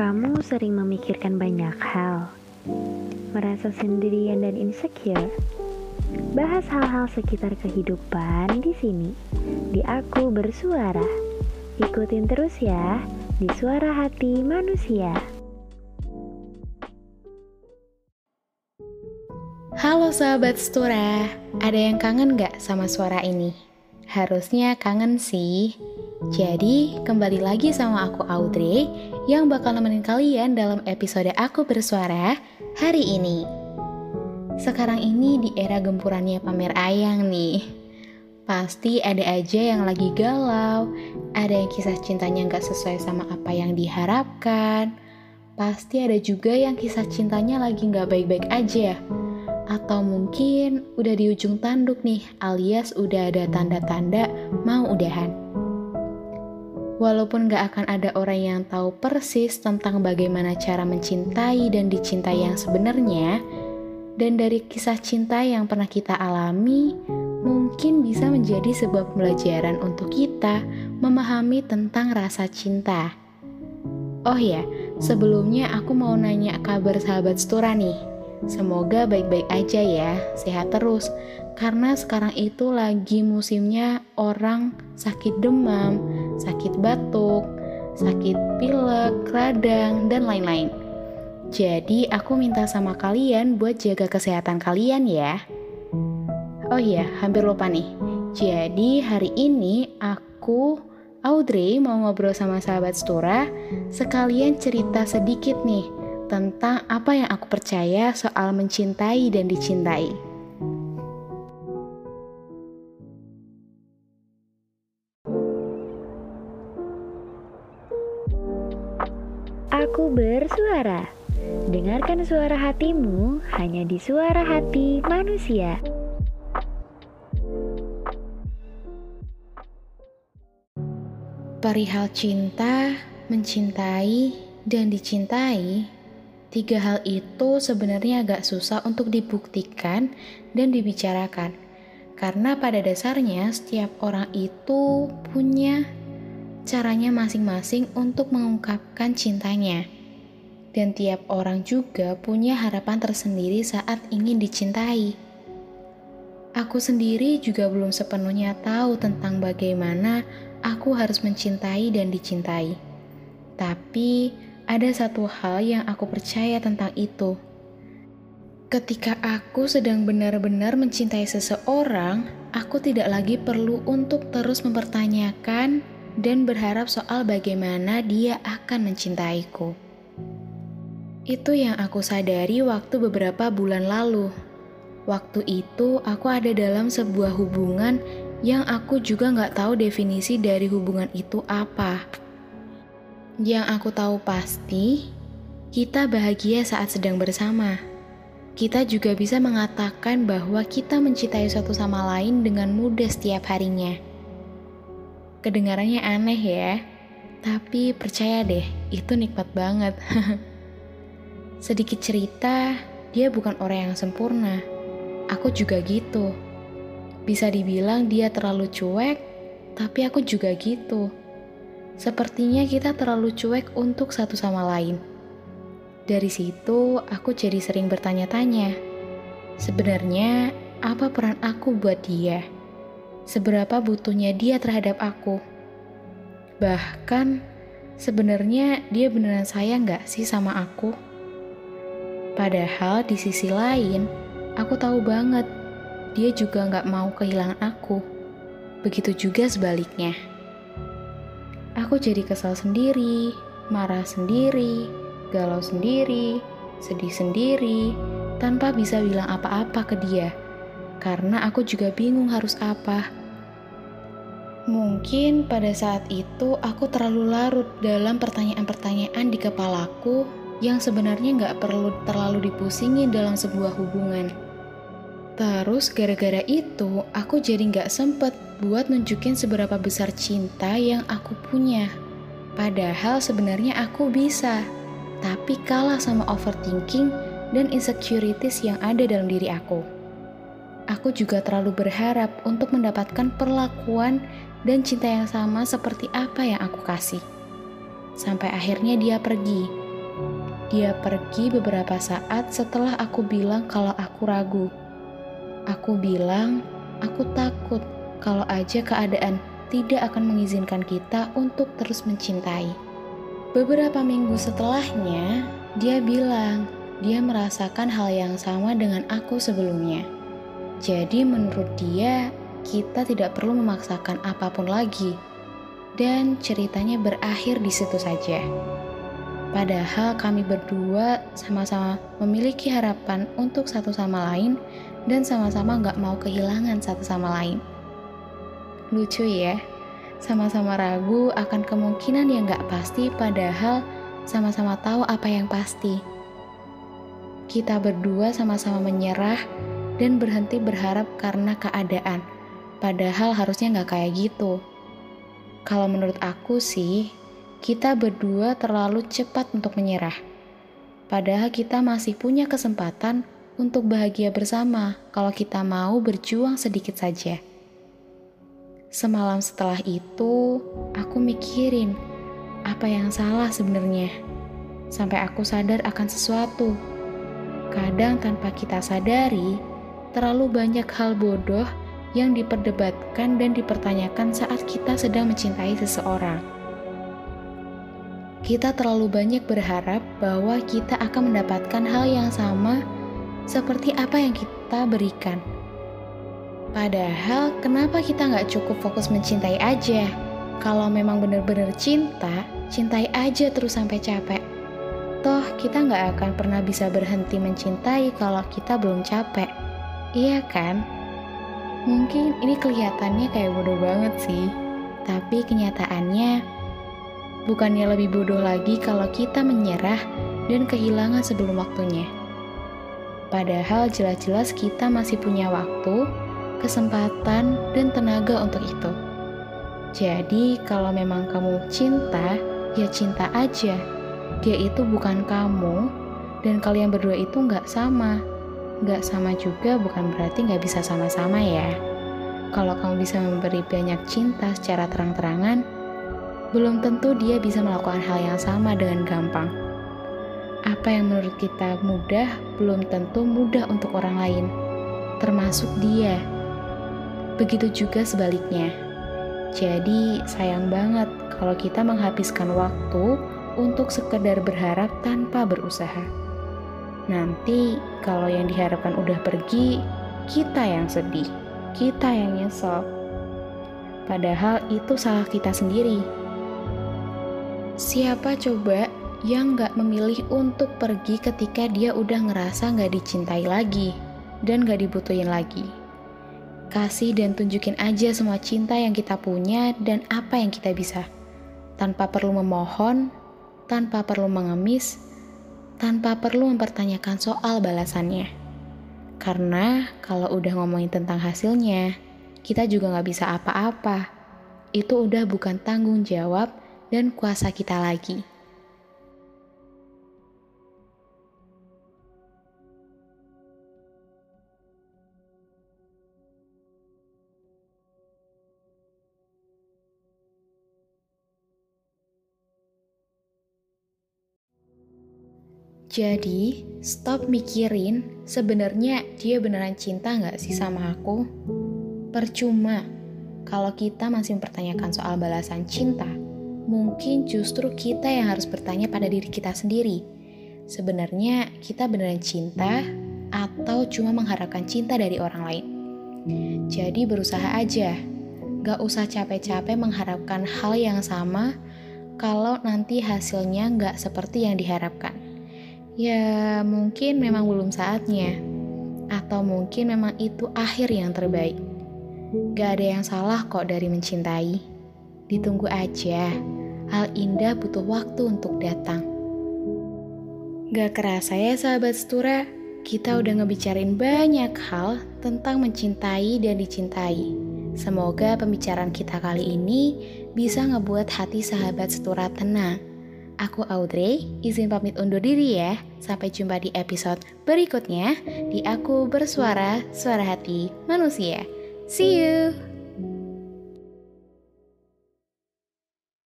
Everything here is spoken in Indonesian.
Kamu sering memikirkan banyak hal, merasa sendirian dan insecure. Bahas hal-hal sekitar kehidupan di sini, di Aku Bersuara. Ikutin terus ya, di Suara Hati Manusia. Halo sahabat Stura, ada yang kangen gak sama suara ini? Harusnya kangen sih. Jadi, kembali lagi sama aku Audrey yang bakal nemenin kalian dalam episode Aku Bersuara hari ini. Sekarang ini di era gempurannya pamer ayang nih. Pasti ada aja yang lagi galau, ada yang kisah cintanya gak sesuai sama apa yang diharapkan. Pasti ada juga yang kisah cintanya lagi gak baik-baik aja. Atau mungkin udah di ujung tanduk nih, alias udah ada tanda-tanda mau udahan. Walaupun gak akan ada orang yang tahu persis tentang bagaimana cara mencintai dan dicintai yang sebenarnya, dan dari kisah cinta yang pernah kita alami, mungkin bisa menjadi sebuah pembelajaran untuk kita memahami tentang rasa cinta. Oh ya, sebelumnya aku mau nanya kabar sahabat Stura nih. Semoga baik-baik aja ya, sehat terus karena sekarang itu lagi musimnya orang sakit demam, sakit batuk, sakit pilek, radang, dan lain-lain. Jadi aku minta sama kalian buat jaga kesehatan kalian ya. Oh iya, hampir lupa nih. Jadi hari ini aku Audrey mau ngobrol sama sahabat Stura, sekalian cerita sedikit nih tentang apa yang aku percaya soal mencintai dan dicintai. Aku bersuara. Dengarkan suara hatimu hanya di suara hati manusia. Perihal cinta, mencintai, dan dicintai, tiga hal itu sebenarnya agak susah untuk dibuktikan dan dibicarakan. Karena pada dasarnya setiap orang itu punya caranya masing-masing untuk mengungkapkan cintanya. Dan tiap orang juga punya harapan tersendiri saat ingin dicintai. Aku sendiri juga belum sepenuhnya tahu tentang bagaimana aku harus mencintai dan dicintai. Tapi ada satu hal yang aku percaya tentang itu. Ketika aku sedang benar-benar mencintai seseorang, aku tidak lagi perlu untuk terus mempertanyakan dan berharap soal bagaimana dia akan mencintaiku. Itu yang aku sadari waktu beberapa bulan lalu. Waktu itu aku ada dalam sebuah hubungan yang aku juga nggak tahu definisi dari hubungan itu apa. Yang aku tahu pasti, kita bahagia saat sedang bersama. Kita juga bisa mengatakan bahwa kita mencintai satu sama lain dengan mudah setiap harinya. Kedengarannya aneh ya, tapi percaya deh, itu nikmat banget. Sedikit cerita, dia bukan orang yang sempurna. Aku juga gitu. Bisa dibilang dia terlalu cuek, tapi aku juga gitu. Sepertinya kita terlalu cuek untuk satu sama lain. Dari situ, aku jadi sering bertanya-tanya, sebenarnya apa peran aku buat dia? Seberapa butuhnya dia terhadap aku. Bahkan, sebenarnya dia beneran sayang gak sih sama aku? Padahal di sisi lain, aku tahu banget dia juga gak mau kehilangan aku. Begitu juga sebaliknya. Aku jadi kesal sendiri, marah sendiri, galau sendiri, sedih sendiri, tanpa bisa bilang apa-apa ke dia. Karena aku juga bingung harus apa. Mungkin pada saat itu aku terlalu larut dalam pertanyaan-pertanyaan di kepalaku yang sebenarnya nggak perlu terlalu dipusingin dalam sebuah hubungan. Terus gara-gara itu aku jadi nggak sempet buat nunjukin seberapa besar cinta yang aku punya. Padahal sebenarnya aku bisa, tapi kalah sama overthinking dan insecurities yang ada dalam diri aku. Aku juga terlalu berharap untuk mendapatkan perlakuan dan cinta yang sama seperti apa yang aku kasih. Sampai akhirnya dia pergi, Dia pergi beberapa saat setelah aku bilang kalau aku ragu. Aku bilang, aku takut kalau aja keadaan tidak akan mengizinkan kita untuk terus mencintai. Beberapa minggu setelahnya, dia bilang dia merasakan hal yang sama dengan aku sebelumnya. Jadi, menurut dia, kita tidak perlu memaksakan apa pun lagi, dan ceritanya berakhir di situ saja. Padahal kami berdua sama-sama memiliki harapan untuk satu sama lain dan sama-sama nggak mau kehilangan satu sama lain. Lucu ya, sama-sama ragu akan kemungkinan yang nggak pasti padahal sama-sama tahu apa yang pasti. Kita berdua sama-sama menyerah dan berhenti berharap karena keadaan, padahal harusnya nggak kayak gitu. Kalau menurut aku sih, kita berdua terlalu cepat untuk menyerah. Padahal kita masih punya kesempatan untuk bahagia bersama kalau kita mau berjuang sedikit saja. Semalam setelah itu, aku mikirin apa yang salah sebenarnya. Sampai aku sadar akan sesuatu. Kadang tanpa kita sadari, terlalu banyak hal bodoh yang diperdebatkan dan dipertanyakan saat kita sedang mencintai seseorang kita terlalu banyak berharap bahwa kita akan mendapatkan hal yang sama seperti apa yang kita berikan. Padahal, kenapa kita nggak cukup fokus mencintai aja? Kalau memang benar-benar cinta, cintai aja terus sampai capek. Toh, kita nggak akan pernah bisa berhenti mencintai kalau kita belum capek. Iya kan? Mungkin ini kelihatannya kayak bodoh banget sih, tapi kenyataannya Bukannya lebih bodoh lagi kalau kita menyerah dan kehilangan sebelum waktunya. Padahal jelas-jelas kita masih punya waktu, kesempatan, dan tenaga untuk itu. Jadi, kalau memang kamu cinta, ya cinta aja. Dia itu bukan kamu, dan kalian berdua itu nggak sama. Nggak sama juga bukan berarti nggak bisa sama-sama ya. Kalau kamu bisa memberi banyak cinta secara terang-terangan, belum tentu dia bisa melakukan hal yang sama dengan gampang. Apa yang menurut kita mudah, belum tentu mudah untuk orang lain, termasuk dia. Begitu juga sebaliknya. Jadi, sayang banget kalau kita menghabiskan waktu untuk sekedar berharap tanpa berusaha. Nanti, kalau yang diharapkan udah pergi, kita yang sedih, kita yang nyesel. Padahal itu salah kita sendiri Siapa coba yang gak memilih untuk pergi ketika dia udah ngerasa gak dicintai lagi dan gak dibutuhin lagi? Kasih dan tunjukin aja semua cinta yang kita punya dan apa yang kita bisa. Tanpa perlu memohon, tanpa perlu mengemis, tanpa perlu mempertanyakan soal balasannya. Karena kalau udah ngomongin tentang hasilnya, kita juga gak bisa apa-apa. Itu udah bukan tanggung jawab dan kuasa kita lagi. Jadi, stop mikirin sebenarnya dia beneran cinta nggak sih sama aku? Percuma kalau kita masih mempertanyakan soal balasan cinta mungkin justru kita yang harus bertanya pada diri kita sendiri. Sebenarnya kita beneran cinta atau cuma mengharapkan cinta dari orang lain? Jadi berusaha aja, gak usah capek-capek mengharapkan hal yang sama kalau nanti hasilnya gak seperti yang diharapkan. Ya mungkin memang belum saatnya, atau mungkin memang itu akhir yang terbaik. Gak ada yang salah kok dari mencintai. Ditunggu aja hal indah butuh waktu untuk datang. Gak kerasa ya sahabat setura, kita udah ngebicarain banyak hal tentang mencintai dan dicintai. Semoga pembicaraan kita kali ini bisa ngebuat hati sahabat setura tenang. Aku Audrey, izin pamit undur diri ya. Sampai jumpa di episode berikutnya di Aku Bersuara, Suara Hati Manusia. See you!